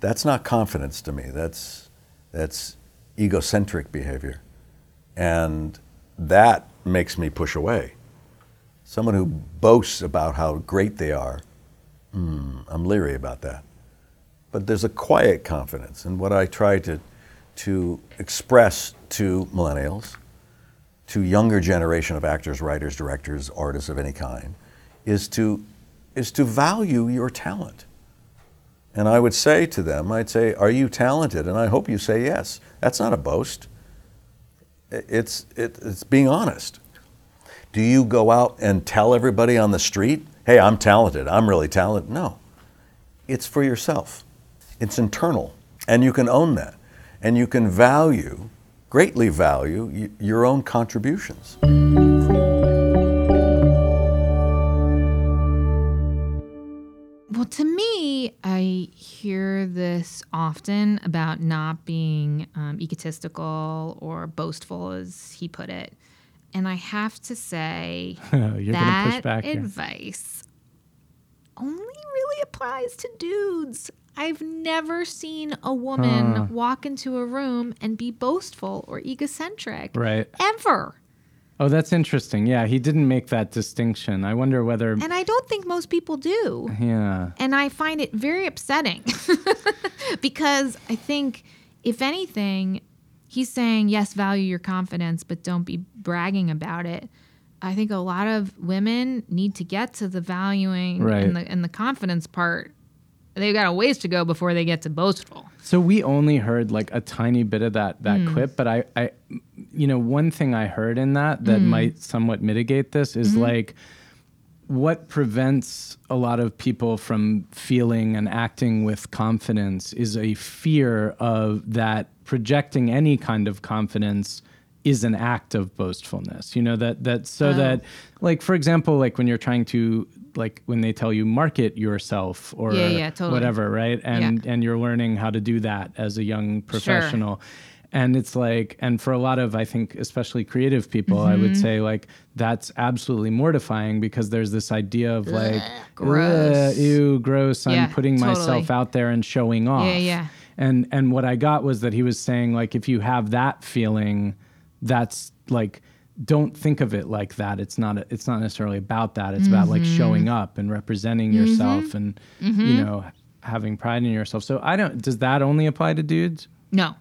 that's not confidence to me. That's, that's egocentric behavior. And that makes me push away. Someone who boasts about how great they are, mm, I'm leery about that. But there's a quiet confidence. And what I try to, to express to millennials, to younger generation of actors, writers, directors, artists of any kind, is to, is to value your talent. And I would say to them, I'd say, Are you talented? And I hope you say yes. That's not a boast. It's, it, it's being honest. Do you go out and tell everybody on the street, Hey, I'm talented, I'm really talented? No. It's for yourself, it's internal. And you can own that. And you can value, greatly value, y- your own contributions. Well, to me, I hear this often about not being um, egotistical or boastful, as he put it. And I have to say You're gonna push that back here. advice only really applies to dudes. I've never seen a woman Huh. walk into a room and be boastful or egocentric. Right. Ever. Oh, that's interesting. Yeah, he didn't make that distinction. I wonder whether. And I don't think most people do. Yeah. And I find it very upsetting because I think, if anything, he's saying, yes, value your confidence, but don't be bragging about it. I think a lot of women need to get to the valuing Right. and, the, and the confidence part. They've got a ways to go before they get to boastful. So we only heard like a tiny bit of that that Hmm. clip, but I, I, you know, one thing I heard in that that Hmm. might somewhat mitigate this is Mm-hmm. like what prevents a lot of people from feeling and acting with confidence is a fear of that projecting any kind of confidence is an act of boastfulness you know that that so Oh. that like for example like when you're trying to like when they tell you market yourself or Yeah, yeah, totally. whatever right and and you're learning how to do that as a young professional and it's like and for a lot of i think especially creative people i Mm-hmm. would say like that's absolutely mortifying because there's this idea of like gross. "Ugh, ew gross i'm Yeah, putting myself out there and showing off Yeah, yeah. and and what i got was that he was saying like if you have that feeling that's like don't think of it like that. It's not it's not necessarily about that. It's about like Mm-hmm. showing up and representing yourself and you know having pride in yourself. So i don't does that only apply to dudes? No,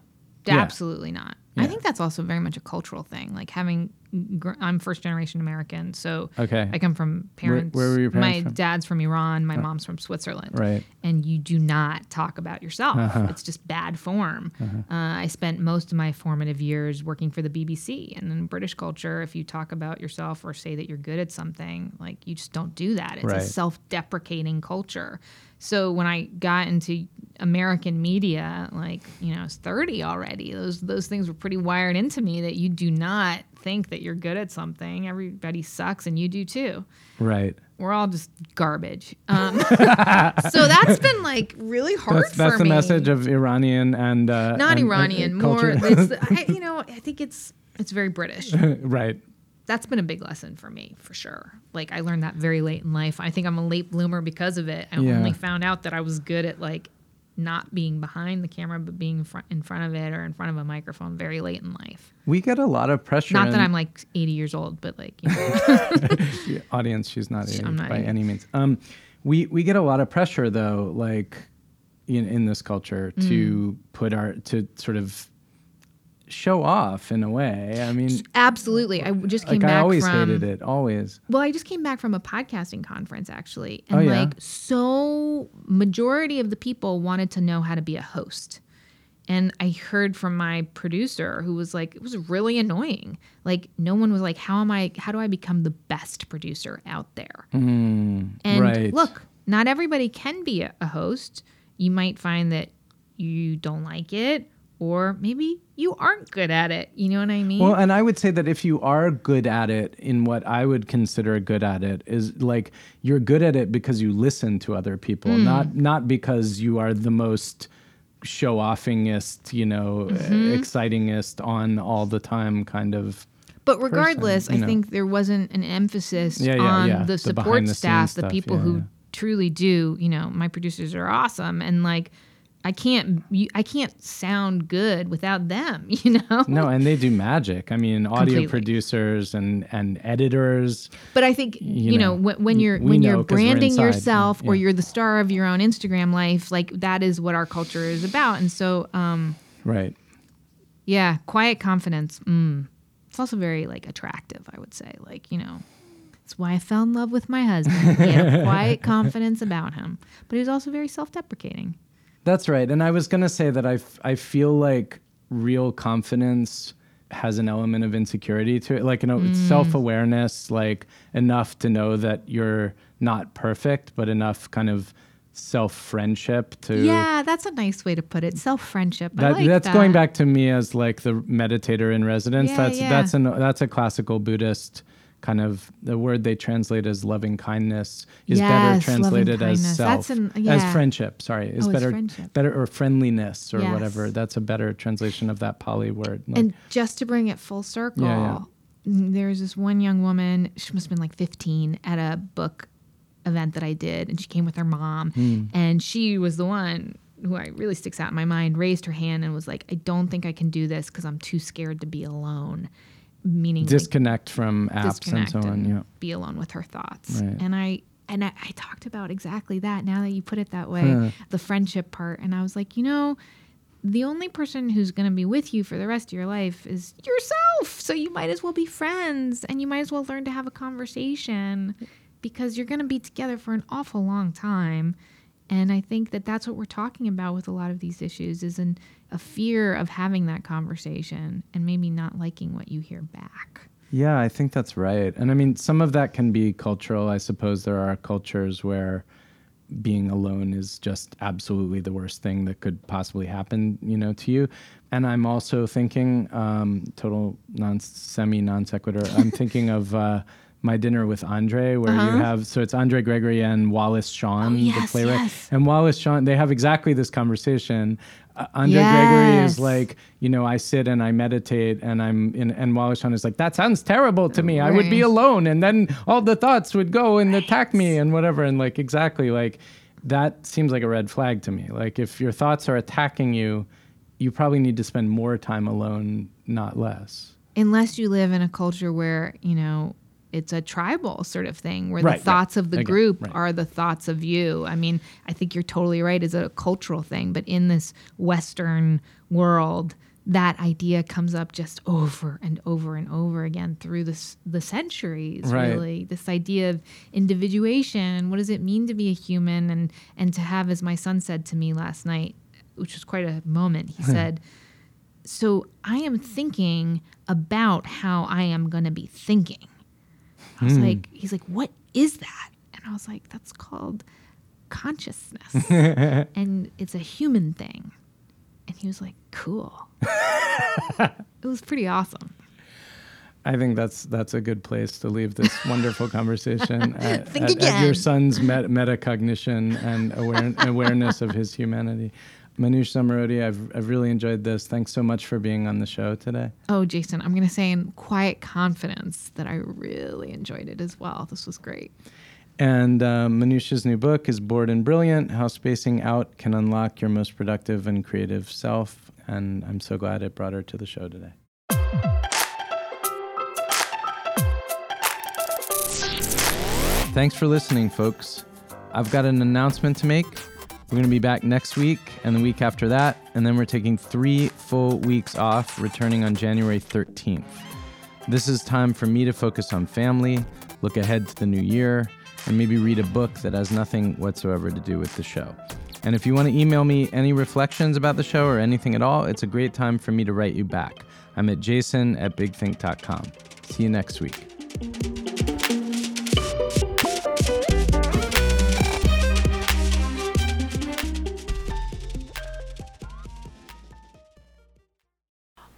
Yeah. absolutely not. I think that's also very much a cultural thing. Like having, gr- I'm first generation American, so Okay. I come from parents. where were your parents My from? dad's from Iran. My mom's from Switzerland. Right. And you do not talk about yourself. Uh-huh. It's just bad form. Uh, I spent most of my formative years working for the BBC, and in British culture, if you talk about yourself or say that you're good at something, like you just don't do that. It's Right. a self-deprecating culture. So when I got into American media, like you know, I was 30 already. Those those things were pretty wired into me that you do not think that you're good at something. Everybody sucks, and you do too. right We're all just garbage. Um, so that's been like really hard that's that's for the message of iranian and uh Not and- and- Iranian, and more. culture. It's, I, you know, I think it's it's very British. right That's been a big lesson for me, for sure. Like I learned that very late in life. I think I'm a late bloomer because of it. I Yeah. only found out that I was good at like not being behind the camera, but being in front, in front of it or in front of a microphone very late in life. we get a lot of pressure Not that I'm like 80 years old, but like you know, audience she's not, a, I'm not by a- any means um we we get a lot of pressure though like in in this culture Mm. to put our to sort of show off in a way i mean absolutely. I just came like back i always from hated it always Well, I just came back from a podcasting conference actually, and Oh, yeah? like so majority of the people wanted to know how to be a host. And I heard from my producer who was like it was really annoying. Like no one was like how am I how do I become the best producer out there? Hmm, and right. look, not everybody can be a, a host. You might find that you don't like it or maybe you aren't good at it. You know what I mean? Well, and I would say that if you are good at it in what I would consider good at it is like you're good at it because you listen to other people, Hmm. not not because you are the most show offingest, you know, Mm-hmm. excitingest on all the time kind of. But regardless, you I know. think there wasn't an emphasis Yeah, yeah, on yeah. the The support behind-the-scenes staff, the people who truly do. You know, my producers are awesome, and like I can't I can't sound good without them. You know. No, and they do magic. I mean, audio Completely. producers and and editors. But I think you, You know, know, when, you're when you're branding yourself yeah, or you're the star of your own Instagram life, like that is what our culture is about. And so, um, Right. yeah, quiet confidence. Mm, it's also very like attractive. I would say, like you know, it's why I fell in love with my husband. He had a quiet confidence about him, but he was also very self-deprecating. That's right. And I was going to say that I, f- I feel like real confidence has an element of insecurity to it, like, you know, Mm. self awareness, like enough to know that you're not perfect, but enough kind of self friendship to. Yeah, that's a nice way to put it. Self-friendship. That, like that's that. going back to me as like the meditator in residence. Yeah, that's yeah. that's an that's a classical Buddhist kind of the word they translate as loving kindness is Yes, better translated as self an- as friendship. Sorry, is Oh, better better or friendliness or Yes. whatever. That's a better translation of that Pali word. Like, And just to bring it full circle, Yeah, mm, there's this one young woman, she must have been like 15, at a book event that I did, and she came with her mom. Hmm. And she was the one who I really sticks out in my mind, raised her hand and was like, I don't think I can do this because I'm too scared to be alone. Meaning like, disconnect from apps disconnect and so on. and Yeah. be alone with her thoughts. Right. And I and I, I talked about exactly that now that you put it that way, the friendship part. And I was like, you know, the only person who's going to be with you for the rest of your life is yourself. So you might as well be friends and you might as well learn to have a conversation because you're going to be together for an awful long time. And I think that that's what we're talking about with a lot of these issues is an, a fear of having that conversation and maybe not liking what you hear back. Yeah, I think that's right. And I mean, some of that can be cultural. I suppose there are cultures where being alone is just absolutely the worst thing that could possibly happen, you know, to you. And I'm also thinking, um, total non semi non sequitur. I'm thinking of uh, my dinner with Andre, where you have so it's Andre Gregory and Wallace Shawn, Uh-huh. Oh, yes, playwright, yes. and Wallace Shawn. They have exactly this conversation. Uh, Andre Gregory is like, you know, I sit and I meditate, and I'm in, and Wallace Shawn is like, that sounds terrible to me. I would be alone, and then all the thoughts would go and attack me and whatever, and like exactly like that seems like a red flag to me. Like if your thoughts are attacking you, you probably need to spend more time alone, not less. unless you live in a culture where you know it's a tribal sort of thing where Right, the right. thoughts of the Again, group right. are the thoughts of you i mean i think you're totally right it's a cultural thing but in this western world that idea comes up just over and over and over again through this the centuries Right. really this idea of individuation and what does it mean to be a human and and to have as my son said to me last night which was quite a moment he said so I am thinking about how I am going to be thinking. I was like, hmm. he's like, what is that? And I was like, that's called consciousness. and it's a human thing. And he was like, cool. it was pretty awesome. I think that's that's a good place to leave this wonderful conversation at, Think at- at your son's met- metacognition and aware- awareness of his humanity. Manoush Zomorodi, I've, I've really enjoyed this. Thanks so much for being on the show today. Oh, Jason, I'm going to say in quiet confidence that I really enjoyed it as well. This was great. And uh, Manoush's new book is Bored and Brilliant How Spacing Out Can Unlock Your Most Productive and Creative Self. And I'm so glad it brought her to the show today. Thanks for listening, folks. I've got an announcement to make. We're going to be back next week and the week after that, and then we're taking three full weeks off, returning on January 13th. This is time for me to focus on family, look ahead to the new year, and maybe read a book that has nothing whatsoever to do with the show. And if you want to email me any reflections about the show or anything at all, it's a great time for me to write you back. I'm at jason at bigthink.com. See you next week.